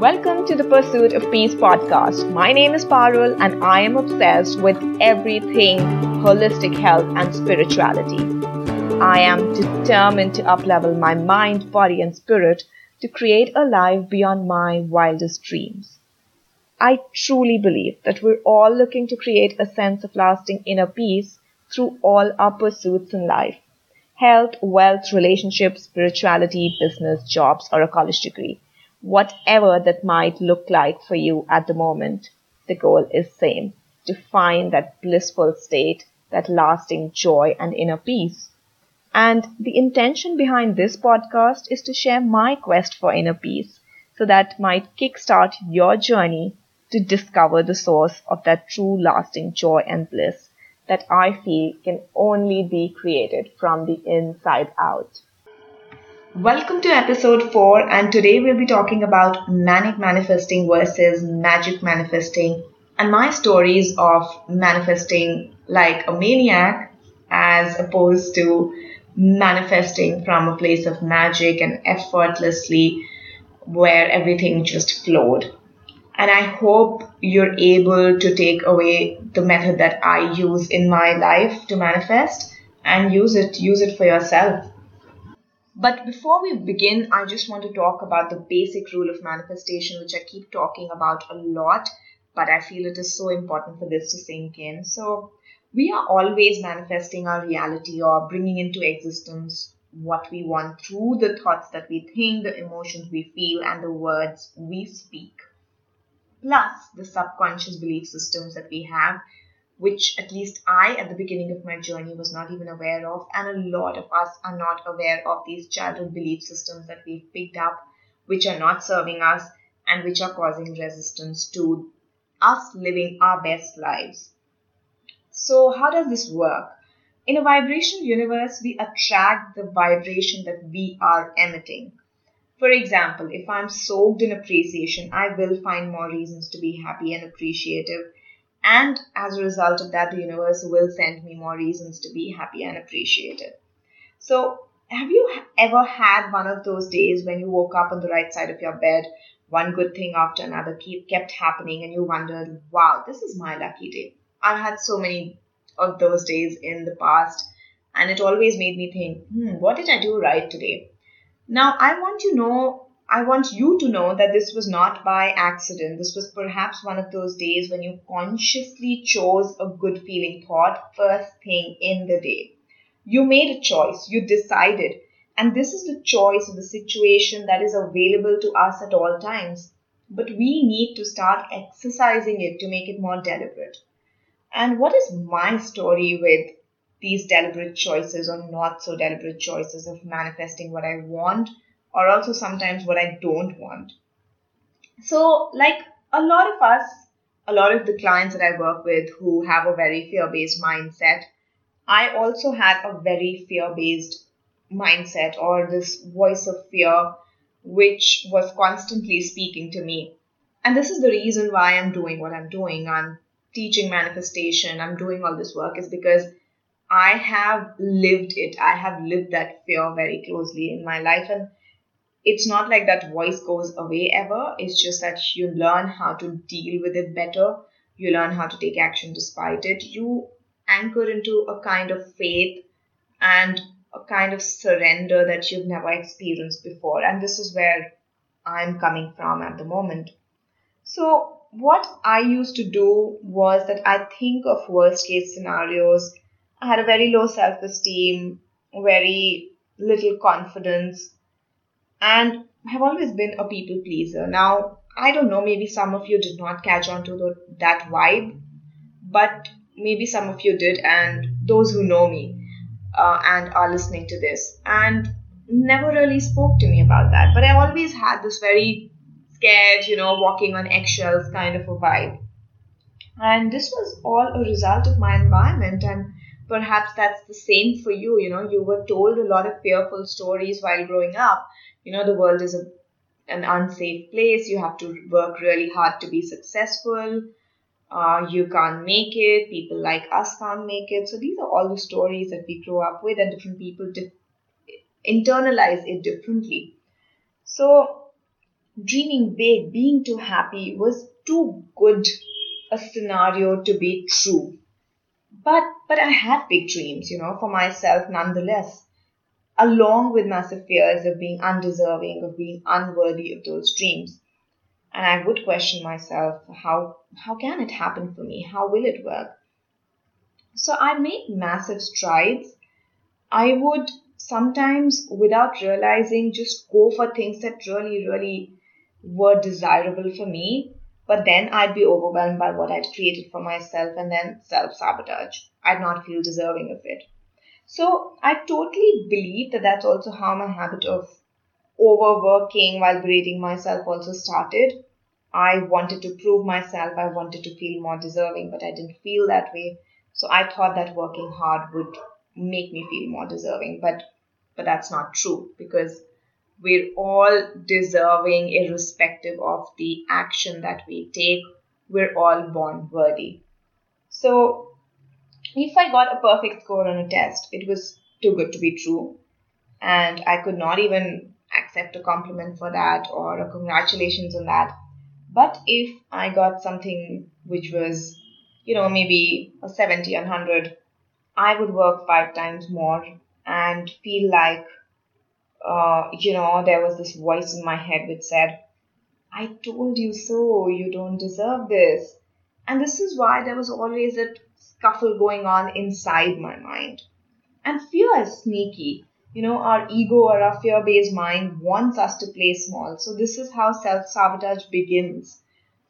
Welcome to the Pursuit of Peace podcast. My name is Parul and I am obsessed with everything holistic health and spirituality. I am determined to uplevel my mind, body, and spirit to create a life beyond my wildest dreams. I truly believe that we're all looking to create a sense of lasting inner peace through all our pursuits in life health, wealth, relationships, spirituality, business, jobs, or a college degree whatever that might look like for you at the moment, the goal is same, to find that blissful state, that lasting joy and inner peace. And the intention behind this podcast is to share my quest for inner peace so that might kickstart your journey to discover the source of that true lasting joy and bliss that I feel can only be created from the inside out. Welcome to episode 4, and today we'll be talking about manic manifesting versus magic manifesting and my stories of manifesting like a maniac as opposed to manifesting from a place of magic and effortlessly where everything just flowed. And I hope you're able to take away the method that I use in my life to manifest and use it, use it for yourself. But before we begin, I just want to talk about the basic rule of manifestation, which I keep talking about a lot, but I feel it is so important for this to sink in. So, we are always manifesting our reality or bringing into existence what we want through the thoughts that we think, the emotions we feel, and the words we speak. Plus, the subconscious belief systems that we have which at least I, at the beginning of my journey, was not even aware of. And a lot of us are not aware of these childhood belief systems that we've picked up, which are not serving us and which are causing resistance to us living our best lives. So, how does this work? In a vibrational universe, we attract the vibration that we are emitting. For example, if I'm soaked in appreciation, I will find more reasons to be happy and appreciative and as a result of that, the universe will send me more reasons to be happy and appreciated. So, have you ever had one of those days when you woke up on the right side of your bed, one good thing after another keep, kept happening, and you wondered, wow, this is my lucky day? I've had so many of those days in the past, and it always made me think, hmm, what did I do right today? Now, I want to know I want you to know that this was not by accident. This was perhaps one of those days when you consciously chose a good feeling thought first thing in the day. You made a choice, you decided, and this is the choice of the situation that is available to us at all times. But we need to start exercising it to make it more deliberate. And what is my story with these deliberate choices or not so deliberate choices of manifesting what I want? Or also sometimes what I don't want. So, like a lot of us, a lot of the clients that I work with who have a very fear based mindset, I also had a very fear based mindset or this voice of fear which was constantly speaking to me. And this is the reason why I'm doing what I'm doing. I'm teaching manifestation, I'm doing all this work is because I have lived it. I have lived that fear very closely in my life. And it's not like that voice goes away ever. It's just that you learn how to deal with it better. You learn how to take action despite it. You anchor into a kind of faith and a kind of surrender that you've never experienced before. And this is where I'm coming from at the moment. So, what I used to do was that I think of worst case scenarios. I had a very low self esteem, very little confidence and have always been a people pleaser. Now, I don't know, maybe some of you did not catch on to the, that vibe, but maybe some of you did, and those who know me uh, and are listening to this and never really spoke to me about that. But I always had this very scared, you know, walking on eggshells kind of a vibe. And this was all a result of my environment and perhaps that's the same for you you know you were told a lot of fearful stories while growing up you know the world is a, an unsafe place. You have to work really hard to be successful. Uh, you can't make it. People like us can't make it. So these are all the stories that we grow up with and different people internalize it differently. So dreaming big, being too happy was too good a scenario to be true. But but I had big dreams, you know, for myself nonetheless, along with massive fears of being undeserving, of being unworthy of those dreams. And I would question myself, how how can it happen for me? How will it work? So I made massive strides. I would sometimes without realizing just go for things that really, really were desirable for me but then I'd be overwhelmed by what I'd created for myself and then self sabotage. I'd not feel deserving of it. So I totally believe that that's also how my habit of overworking while berating myself also started. I wanted to prove myself, I wanted to feel more deserving, but I didn't feel that way. So I thought that working hard would make me feel more deserving, but but that's not true because we're all deserving, irrespective of the action that we take. We're all born worthy. So, if I got a perfect score on a test, it was too good to be true. And I could not even accept a compliment for that or a congratulations on that. But if I got something which was, you know, maybe a 70 or 100, I would work five times more and feel like uh, you know, there was this voice in my head which said, I told you so, you don't deserve this. And this is why there was always a scuffle going on inside my mind. And fear is sneaky. You know, our ego or our fear based mind wants us to play small. So, this is how self sabotage begins.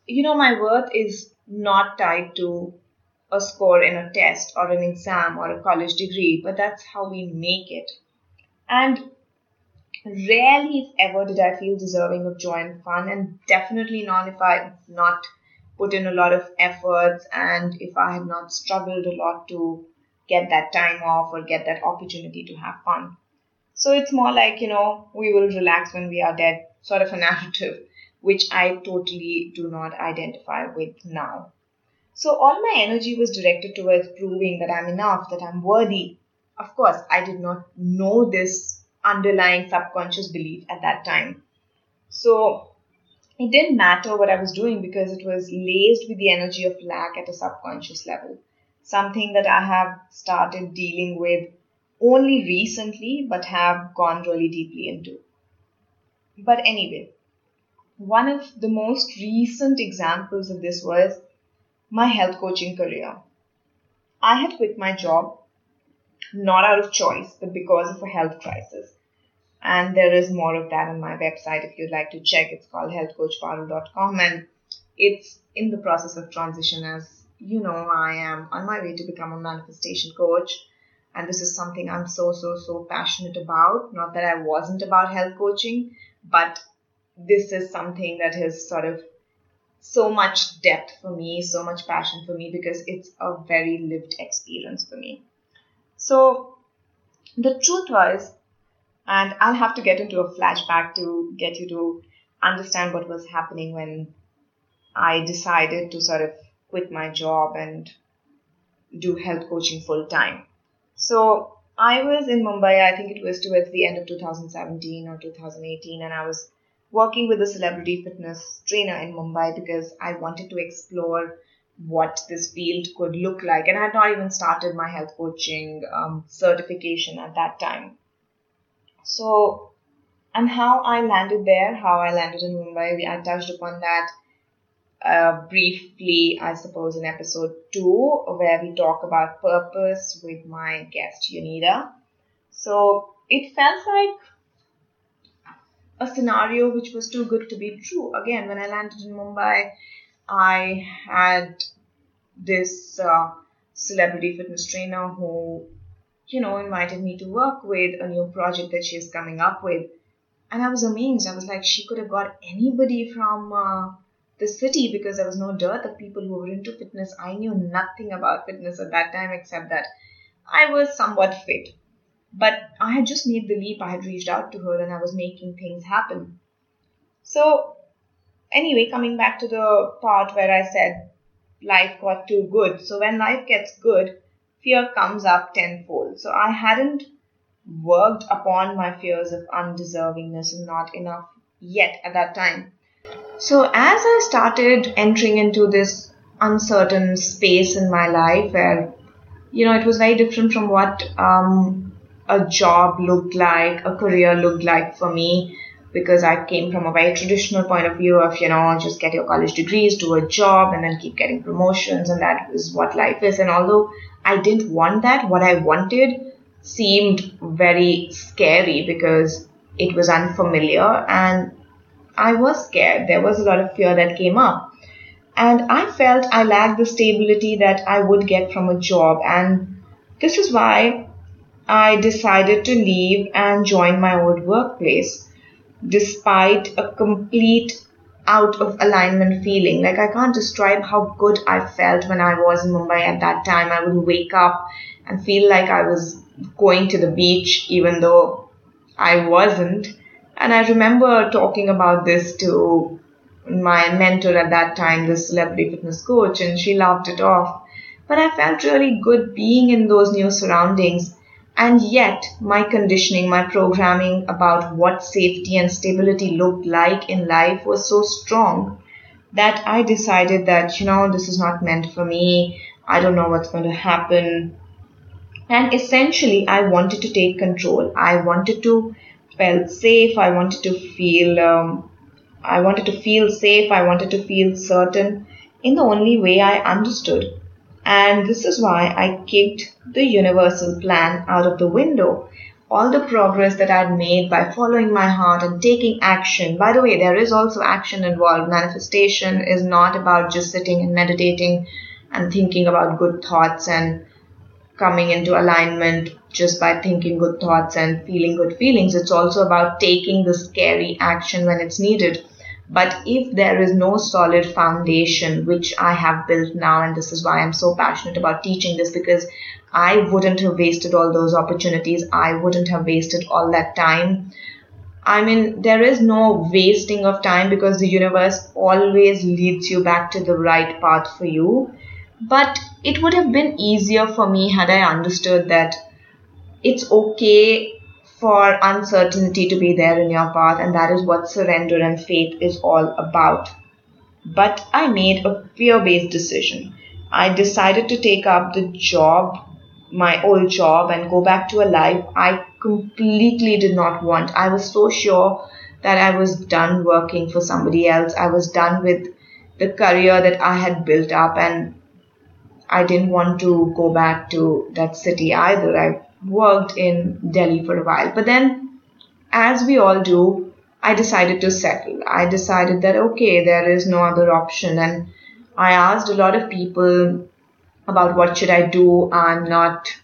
You know, my worth is not tied to a score in a test or an exam or a college degree, but that's how we make it. And Rarely, if ever, did I feel deserving of joy and fun, and definitely not if I not put in a lot of efforts and if I had not struggled a lot to get that time off or get that opportunity to have fun. So it's more like, you know, we will relax when we are dead, sort of a narrative, which I totally do not identify with now. So all my energy was directed towards proving that I'm enough, that I'm worthy. Of course, I did not know this underlying subconscious belief at that time. So it didn't matter what I was doing because it was laced with the energy of lack at a subconscious level. Something that I have started dealing with only recently but have gone really deeply into. But anyway, one of the most recent examples of this was my health coaching career. I had quit my job not out of choice, but because of a health crisis. And there is more of that on my website if you'd like to check. It's called healthcoachparul.com and it's in the process of transition as you know, I am on my way to become a manifestation coach. And this is something I'm so, so, so passionate about. Not that I wasn't about health coaching, but this is something that has sort of so much depth for me, so much passion for me because it's a very lived experience for me. So the truth was, and I'll have to get into a flashback to get you to understand what was happening when I decided to sort of quit my job and do health coaching full time. So I was in Mumbai, I think it was towards the end of 2017 or 2018, and I was working with a celebrity fitness trainer in Mumbai because I wanted to explore what this field could look like. And I had not even started my health coaching um, certification at that time. So, and how I landed there, how I landed in Mumbai, I touched upon that uh, briefly, I suppose, in episode two, where we talk about purpose with my guest, Unida. So, it felt like a scenario which was too good to be true. Again, when I landed in Mumbai, I had this uh, celebrity fitness trainer who, you know, invited me to work with a new project that she's coming up with. And I was amazed. I was like, she could have got anybody from uh, the city because there was no dearth of people who were into fitness. I knew nothing about fitness at that time except that I was somewhat fit. But I had just made the leap. I had reached out to her and I was making things happen. So anyway, coming back to the part where I said life got too good. So when life gets good, fear comes up tenfold. So I hadn't worked upon my fears of undeservingness and not enough yet at that time. So as I started entering into this uncertain space in my life where, you know, it was very different from what um, a job looked like, a career looked like for me because I came from a very traditional point of view of, you know, just get your college degrees, do a job, and then keep getting promotions, and that is what life is. And although I didn't want that, what I wanted seemed very scary because it was unfamiliar and I was scared. There was a lot of fear that came up. And I felt I lacked the stability that I would get from a job. And this is why I decided to leave and join my old workplace despite a complete out of alignment feeling. Like I can't describe how good I felt when I was in Mumbai at that time. I would wake up and feel like I was going to the beach even though I wasn't. And I remember talking about this to my mentor at that time, the celebrity fitness coach, and she laughed it off. But I felt really good being in those new surroundings and yet, my conditioning, my programming about what safety and stability looked like in life was so strong that I decided that, you know, this is not meant for me. I don't know what's going to happen. And essentially, I wanted to take control. I wanted to feel safe. I wanted to feel, um, I wanted to feel safe. I wanted to feel certain in the only way I understood. And this is why I kicked the universal plan out of the window. All the progress that I'd made by following my heart and taking action. By the way, there is also action involved. Manifestation is not about just sitting and meditating and thinking about good thoughts and coming into alignment just by thinking good thoughts and feeling good feelings. It's also about taking the scary action when it's needed. But if there is no solid foundation, which I have built now, and this is why I'm so passionate about teaching this because I wouldn't have wasted all those opportunities. I wouldn't have wasted all that time. I mean, there is no wasting of time because the universe always leads you back to the right path for you. But it would have been easier for me had I understood that it's okay for uncertainty to be there in your path, and that is what surrender and faith is all about. But I made a fear based decision. I decided to take up the job, my old job, and go back to a life I completely did not want. I was so sure that I was done working for somebody else. I was done with the career that I had built up, and I didn't want to go back to that city either. I worked in Delhi for a while. But then, as we all do, I decided to settle. I decided that, okay, there is no other option. And I asked a lot of people about what should I do. I'm not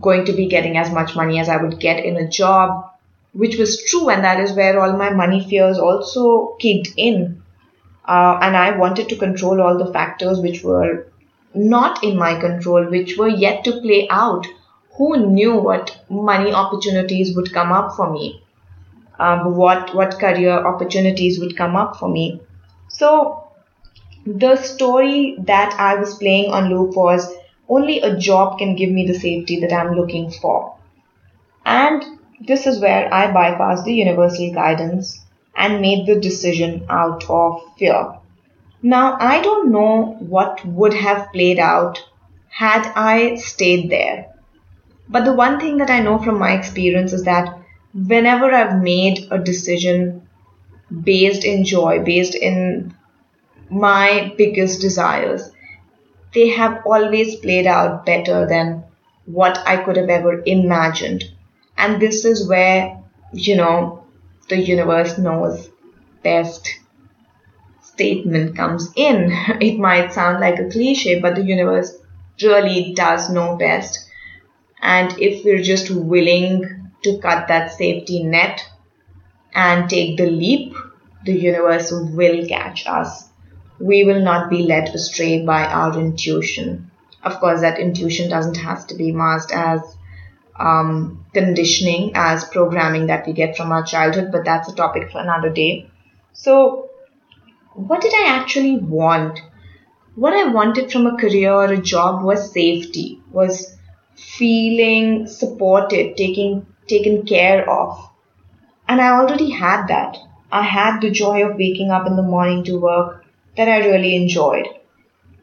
going to be getting as much money as I would get in a job, which was true. And that is where all my money fears also kicked in. Uh, and I wanted to control all the factors which were not in my control, which were yet to play out who knew what money opportunities would come up for me, um, what what career opportunities would come up for me. So the story that I was playing on loop was only a job can give me the safety that I'm looking for. And this is where I bypassed the universal guidance and made the decision out of fear. Now, I don't know what would have played out had I stayed there. But the one thing that I know from my experience is that whenever I've made a decision based in joy, based in my biggest desires, they have always played out better than what I could have ever imagined. And this is where, you know, the universe knows best statement comes in. It might sound like a cliche, but the universe really does know best. And if we're just willing to cut that safety net and take the leap, the universe will catch us. We will not be led astray by our intuition. Of course, that intuition doesn't have to be masked as um, conditioning, as programming that we get from our childhood, but that's a topic for another day. So, what did I actually want? What I wanted from a career or a job was safety, was feeling supported, taking taken care of. And I already had that. I had the joy of waking up in the morning to work that I really enjoyed.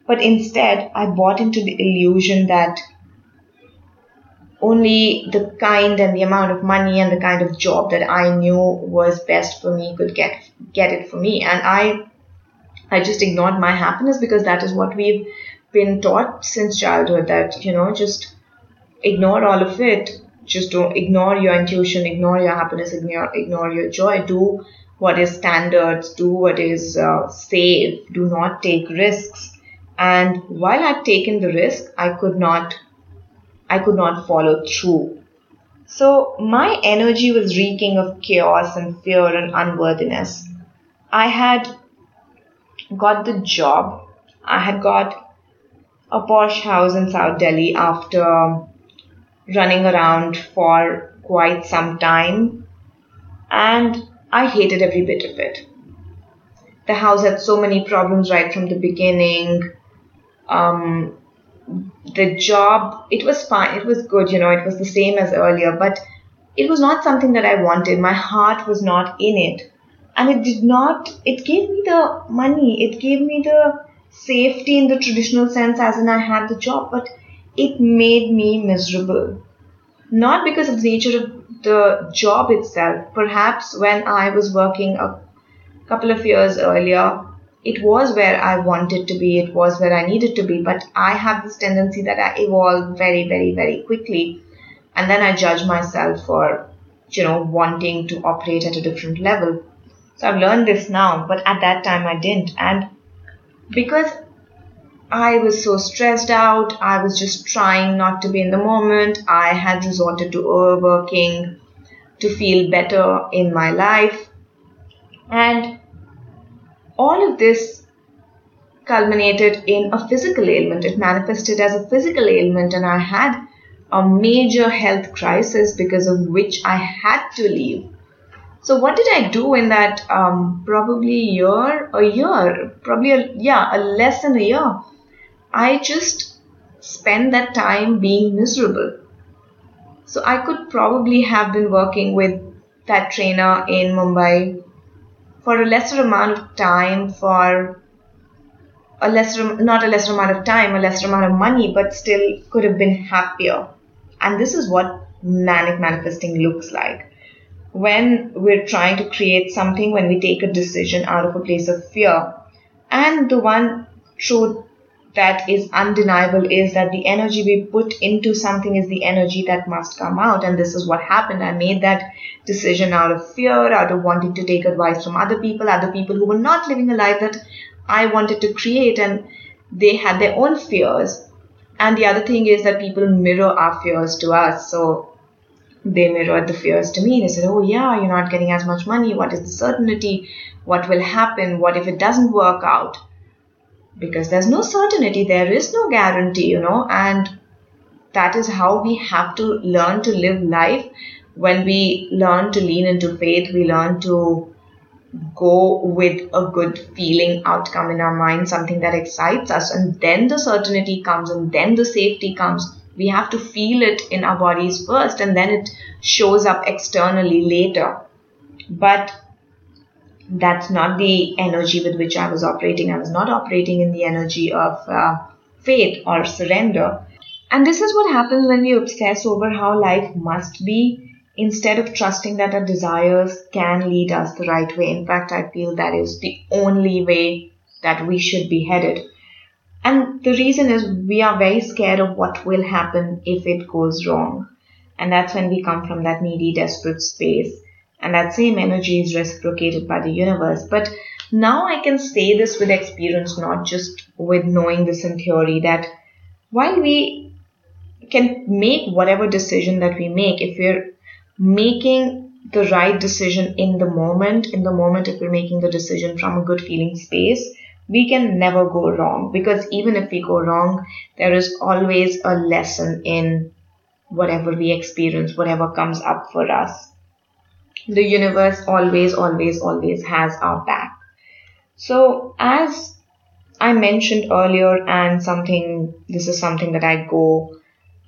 But instead, I bought into the illusion that only the kind and the amount of money and the kind of job that I knew was best for me could get get it for me. And I I just ignored my happiness because that is what we've been taught since childhood that, you know, just ignore all of it. Just don't ignore your intuition, ignore your happiness, ignore, ignore your joy. Do what is standards, do what is uh, safe, do not take risks. And while I'd taken the risk, I could not, I could not follow through. So my energy was reeking of chaos and fear and unworthiness. I had got the job. I had got a posh house in South Delhi after running around for quite some time and I hated every bit of it. The house had so many problems right from the beginning. Um, the job, it was fine, it was good, you know, it was the same as earlier, but it was not something that I wanted. My heart was not in it. And it did not, it gave me the money, it gave me the safety in the traditional sense, as in I had the job, but it made me miserable. Not because of the nature of the job itself. Perhaps when I was working a couple of years earlier, it was where I wanted to be, it was where I needed to be, but I have this tendency that I evolve very, very, very quickly. And then I judge myself for, you know, wanting to operate at a different level. So I've learned this now, but at that time I didn't. And because I was so stressed out. I was just trying not to be in the moment. I had resorted to overworking to feel better in my life. And all of this culminated in a physical ailment. It manifested as a physical ailment, and I had a major health crisis because of which I had to leave. So what did I do in that um, probably year, a year, probably a, yeah, a less than a year? I just spent that time being miserable. So I could probably have been working with that trainer in Mumbai for a lesser amount of time, for a lesser, not a lesser amount of time, a lesser amount of money, but still could have been happier. And this is what manic manifesting looks like. When we're trying to create something, when we take a decision out of a place of fear, and the one truth that is undeniable is that the energy we put into something is the energy that must come out. And this is what happened. I made that decision out of fear, out of wanting to take advice from other people, other people who were not living a life that I wanted to create. And they had their own fears. And the other thing is that people mirror our fears to us. So they mirrored the fears to me. They said, Oh, yeah, you're not getting as much money. What is the certainty? What will happen? What if it doesn't work out? Because there's no certainty, there is no guarantee, you know, and that is how we have to learn to live life. When we learn to lean into faith, we learn to go with a good feeling outcome in our mind, something that excites us, and then the certainty comes, and then the safety comes. We have to feel it in our bodies first, and then it shows up externally later. But that's not the energy with which I was operating. I was not operating in the energy of uh, faith or surrender. And this is what happens when we obsess over how life must be instead of trusting that our desires can lead us the right way. In fact, I feel that is the only way that we should be headed. And the reason is we are very scared of what will happen if it goes wrong. And that's when we come from that needy, desperate space and that same energy is reciprocated by the universe. But now I can say this with experience, not just with knowing this in theory, that while we can make whatever decision that we make, if we're making the right decision in the moment, in the moment, if we're making the decision from a good feeling space, we can never go wrong because even if we go wrong, there is always a lesson in whatever we experience, whatever comes up for us the universe always, always, always has our back. So, as I mentioned earlier, and something, this is something that I go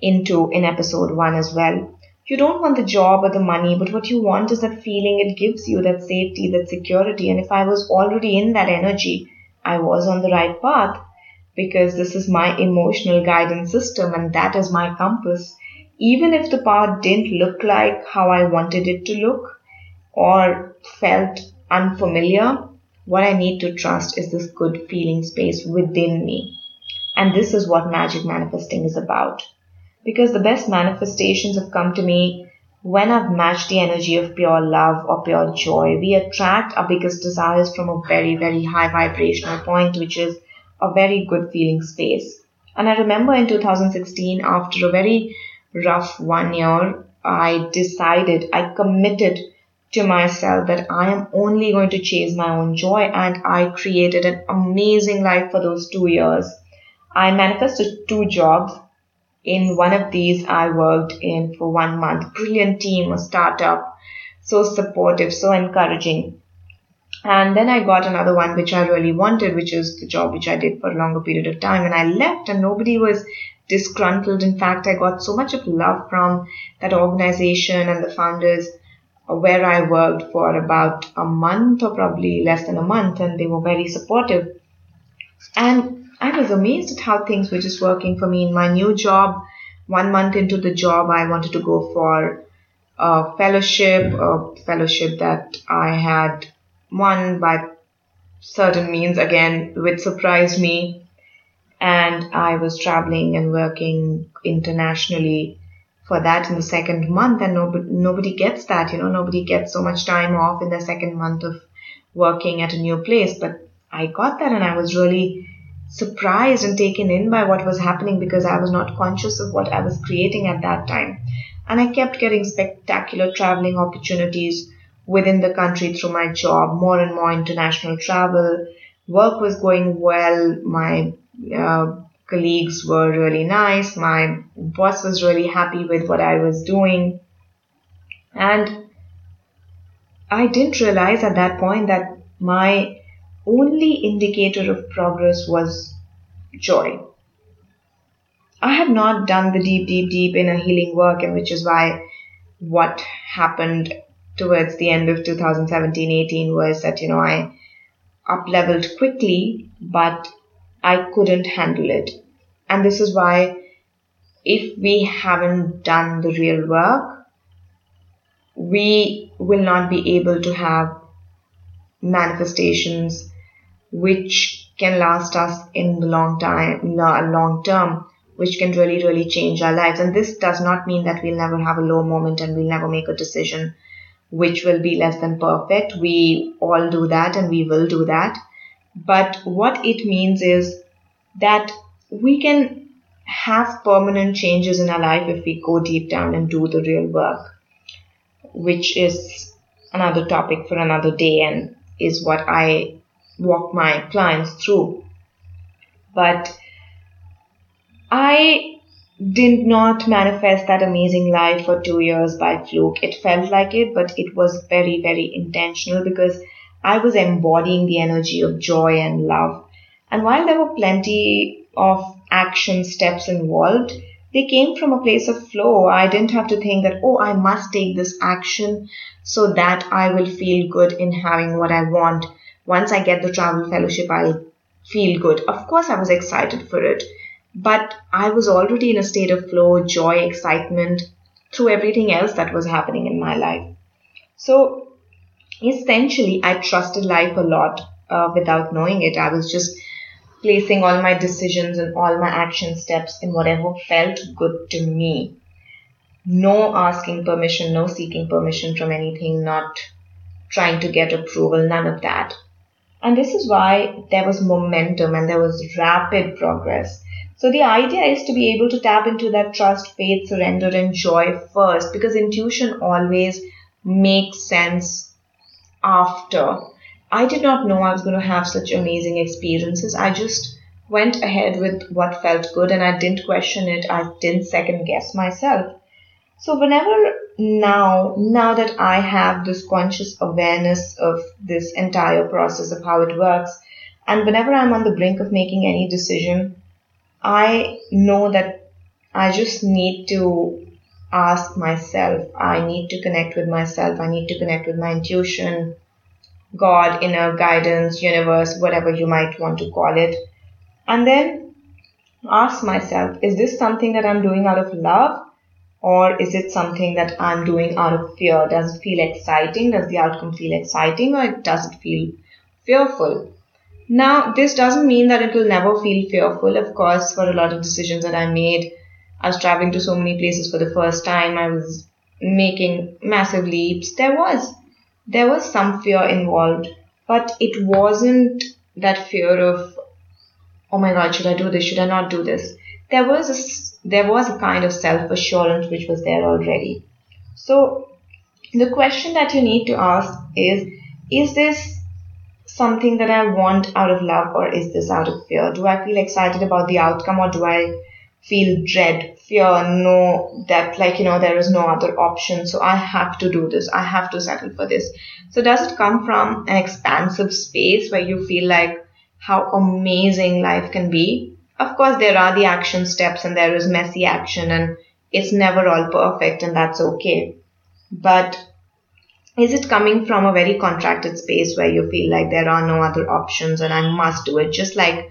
into in episode one as well. You don't want the job or the money, but what you want is that feeling it gives you, that safety, that security. And if I was already in that energy, I was on the right path because this is my emotional guidance system and that is my compass. Even if the path didn't look like how I wanted it to look or felt unfamiliar, what I need to trust is this good feeling space within me. And this is what magic manifesting is about. Because the best manifestations have come to me when I've matched the energy of pure love or pure joy. We attract our biggest desires from a very, very high vibrational point, which is a very good feeling space. And I remember in 2016, after a very rough one year, I decided, I committed to myself that I am only going to chase my own joy and I created an amazing life for those two years. I manifested two jobs. In one of these, I worked in for one month. Brilliant team, a startup, so supportive, so encouraging. And then I got another one which I really wanted, which is the job which I did for a longer period of time. And I left and nobody was disgruntled. In fact, I got so much of love from that organization and the founders where I worked for about a month or probably less than a month, and they were very supportive. And I was amazed at how things were just working for me in my new job. One month into the job, I wanted to go for a fellowship, a fellowship that I had won by certain means again, which surprised me. And I was traveling and working internationally for that in the second month and nobody, nobody gets that you know nobody gets so much time off in the second month of working at a new place. But i got that and i was really surprised and taken in by what was happening because i was not conscious of what i was creating at that time. And i kept getting spectacular traveling opportunities within the country through my job more and more international travel. Work was going well. My uh, colleagues were really nice. My boss was really happy with what I was doing. And I didn't realize at that point that my only indicator of progress was joy. I had not done the deep, deep, deep inner healing work, and which is why what happened towards the end of 2017 18 was that, you know, I up leveled quickly, but I couldn't handle it. And this is why if we haven't done the real work, we will not be able to have manifestations which can last us in the long time, long term, which can really, really change our lives. And this does not mean that we'll never have a low moment and we'll never make a decision which will be less than perfect. We all do that and we will do that. But what it means is that we can have permanent changes in our life if we go deep down and do the real work, which is another topic for another day and is what I walk my clients through. But I did not manifest that amazing life for two years by fluke. It felt like it, but it was very, very intentional because I was embodying the energy of joy and love. And while there were plenty of action steps involved, they came from a place of flow. I didn't have to think that, oh, I must take this action so that I will feel good in having what I want. Once I get the travel fellowship, I'll feel good. Of course, I was excited for it, but I was already in a state of flow, joy, excitement through everything else that was happening in my life. So essentially, I trusted life a lot uh, without knowing it. I was just placing all my decisions and all my action steps in whatever felt good to me. No asking permission, no seeking permission from anything, not trying to get approval, none of that. And this is why there was momentum and there was rapid progress. So the idea is to be able to tap into that trust, faith, surrender, and joy first because intuition always makes sense after I did not know I was going to have such amazing experiences. I just went ahead with what felt good and I didn't question it. I didn't second guess myself. So whenever now, now that I have this conscious awareness of this entire process of how it works, and whenever I'm on the brink of making any decision, I know that I just need to ask myself. I need to connect with myself. I need to connect with my intuition, God, inner guidance, universe, whatever you might want to call it. And then ask myself, is this something that I'm doing out of love? Or is it something that I'm doing out of fear? Does it feel exciting? Does the outcome feel exciting or does it feel fearful? Now, this doesn't mean that it will never feel fearful. Of course, for a lot of decisions that I made, I was traveling to so many places for the first time. I was making massive leaps. There was, there was some fear involved, but it wasn't that fear of, oh my God, should I do this? Should I not do this? There was a, there was a kind of self assurance which was there already. So the question that you need to ask is, is this something that I want out of love or is this out of fear? Do I feel excited about the outcome or do I feel dread, fear, know that like, you know, there is no other option. So I have to do this. I have to settle for this. So does it come from an expansive space where you feel like how amazing life can be? Of course, there are the action steps and there is messy action and it's never all perfect and that's okay. But is it coming from a very contracted space where you feel like there are no other options and I must do it? Just like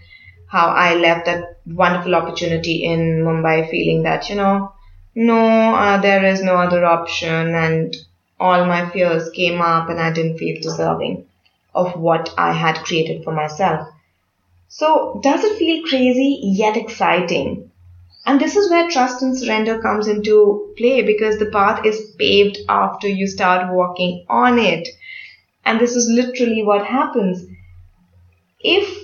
how I left that wonderful opportunity in Mumbai feeling that, you know, no, uh, there is no other option and all my fears came up and I didn't feel deserving of what I had created for myself. So does it feel crazy yet exciting? And this is where trust and surrender comes into play because the path is paved after you start walking on it. And this is literally what happens. If,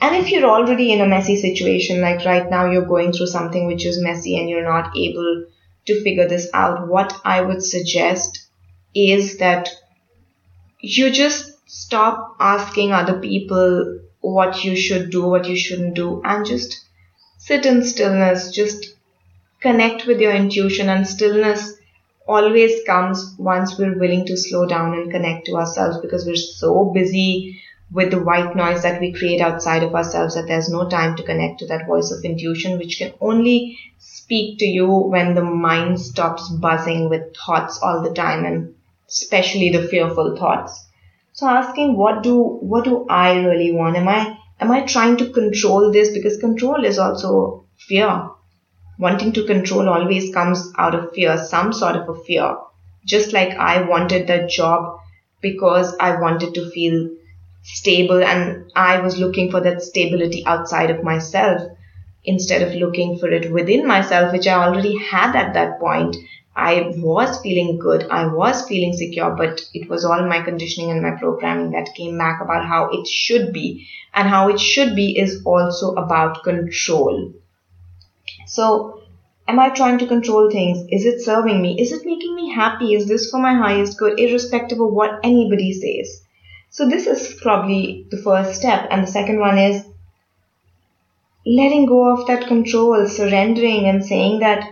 and if you're already in a messy situation, like right now you're going through something which is messy and you're not able to figure this out, what I would suggest is that you just stop asking other people what you should do, what you shouldn't do, and just sit in stillness, just connect with your intuition, and stillness always comes once we're willing to slow down and connect to ourselves because we're so busy with the white noise that we create outside of ourselves that there's no time to connect to that voice of intuition, which can only speak to you when the mind stops buzzing with thoughts all the time and especially the fearful thoughts. So asking what do what do I really want? Am I Am I trying to control this? Because control is also fear. Wanting to control always comes out of fear, some sort of a fear. Just like I wanted that job because I wanted to feel stable and I was looking for that stability outside of myself instead of looking for it within myself, which I already had at that point. I was feeling good. I was feeling secure, but it was all my conditioning and my programming that came back about how it should be. And how it should be is also about control. So, am I trying to control things? Is it serving me? Is it making me happy? Is this for my highest good, irrespective of what anybody says? So, this is probably the first step. And the second one is letting go of that control, surrendering and saying that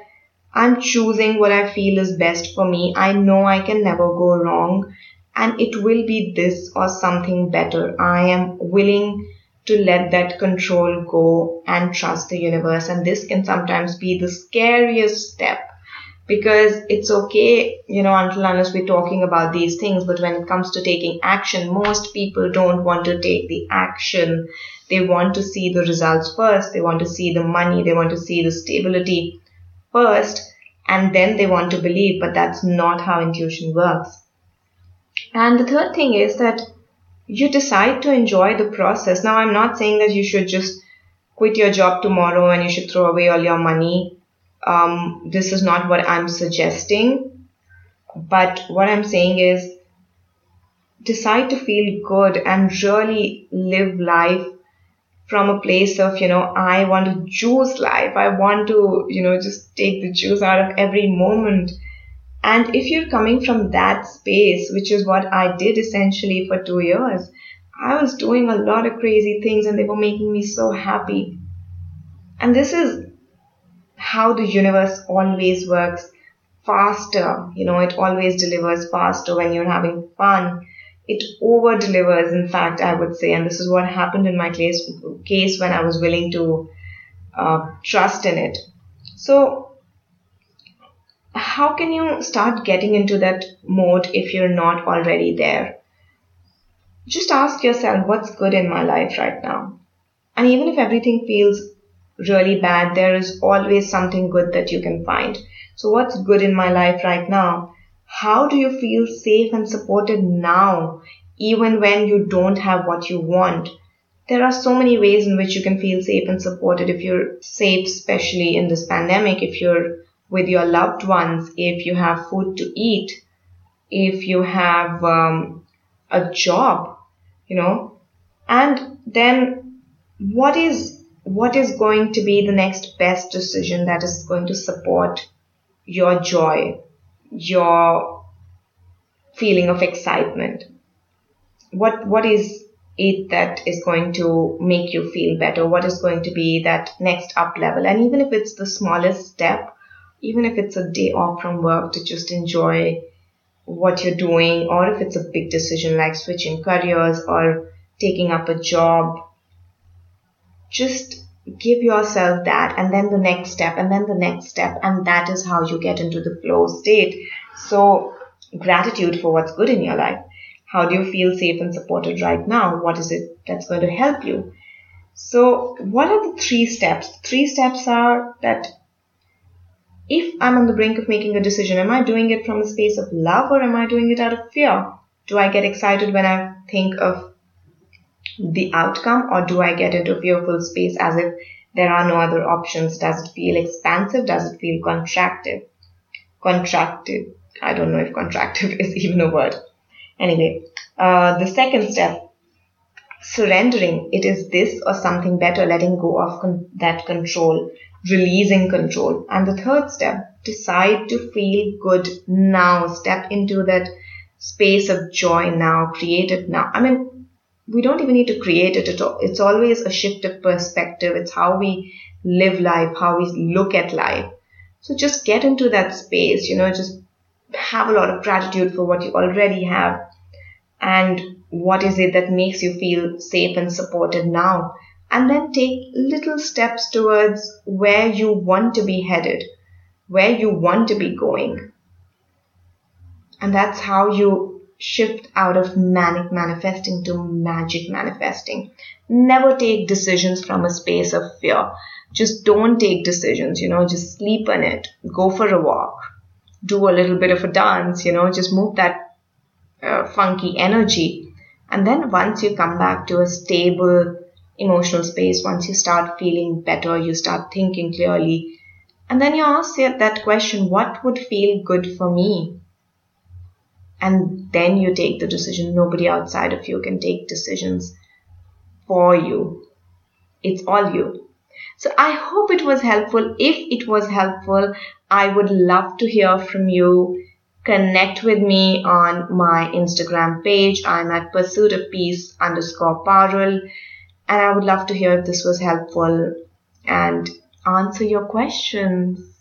I'm choosing what I feel is best for me. I know I can never go wrong and it will be this or something better. I am willing to let that control go and trust the universe. And this can sometimes be the scariest step because it's okay, you know, until unless we're talking about these things. But when it comes to taking action, most people don't want to take the action. They want to see the results first. They want to see the money. They want to see the stability first and then they want to believe, but that's not how intuition works. And the third thing is that you decide to enjoy the process. Now, I'm not saying that you should just quit your job tomorrow and you should throw away all your money. Um, this is not what I'm suggesting. But what I'm saying is decide to feel good and really live life from a place of, you know, I want to juice life. I want to, you know, just take the juice out of every moment. And if you're coming from that space, which is what I did essentially for two years, I was doing a lot of crazy things and they were making me so happy. And this is how the universe always works faster. You know, it always delivers faster when you're having fun it over delivers in fact i would say and this is what happened in my case case when i was willing to uh, trust in it so how can you start getting into that mode if you're not already there? Just ask yourself what's good in my life right now. And even if everything feels really bad, there is always something good that you can find. So, what's good in my life right now? How do you feel safe and supported now, even when you don't have what you want? There are so many ways in which you can feel safe and supported if you're safe, especially in this pandemic, if you're with your loved ones, if you have food to eat, if you have um, a job, you know, and then what is what is going to be the next best decision that is going to support your joy, your feeling of excitement? What what is it that is going to make you feel better? What is going to be that next up level? And even if it's the smallest step, even if it's a day off from work to just enjoy what you're doing, or if it's a big decision like switching careers or taking up a job, just give yourself that and then the next step and then the next step and that is how you get into the flow state. So gratitude for what's good in your life. How do you feel safe and supported right now? What is it that's going to help you? So what are the three steps? Three steps are that if i'm on the brink of making a decision am i doing it from a space of love or am i doing it out of fear? Do i get excited when i think of the outcome or do I get into fearful space as if there are no other options? Does it feel expansive? Does it feel contractive? Contracted. I don't know if contractive is even a word. Anyway, uh, the second step, surrendering. It is this or something better, letting go of con- that control, releasing control. And the third step, decide to feel good now. Step into that space of joy now. Create it now. I mean, we don't even need to create it at all. It's always a shift of perspective. It's how we live life, how we look at life. So just get into that space, you know, just have a lot of gratitude for what you already have and what is it that makes you feel safe and supported now. And then take little steps towards where you want to be headed, where you want to be going. And that's how you shift out of manic manifesting to magic manifesting. Never take decisions from a space of fear. Just don't take decisions, you know, just sleep on it. Go for a walk. Do a little bit of a dance, you know, just move that uh, funky energy. And then once you come back to a stable emotional space, once you start feeling better, you start thinking clearly, and then you ask that question, what would feel good for me? And then you take the decision. Nobody outside of you can take decisions for you. It's all you. So I hope it was helpful. If it was helpful, I would love to hear from you. Connect with me on my Instagram page. I'm at pursuit of peace underscore Parul. And I would love to hear if this was helpful and answer your questions.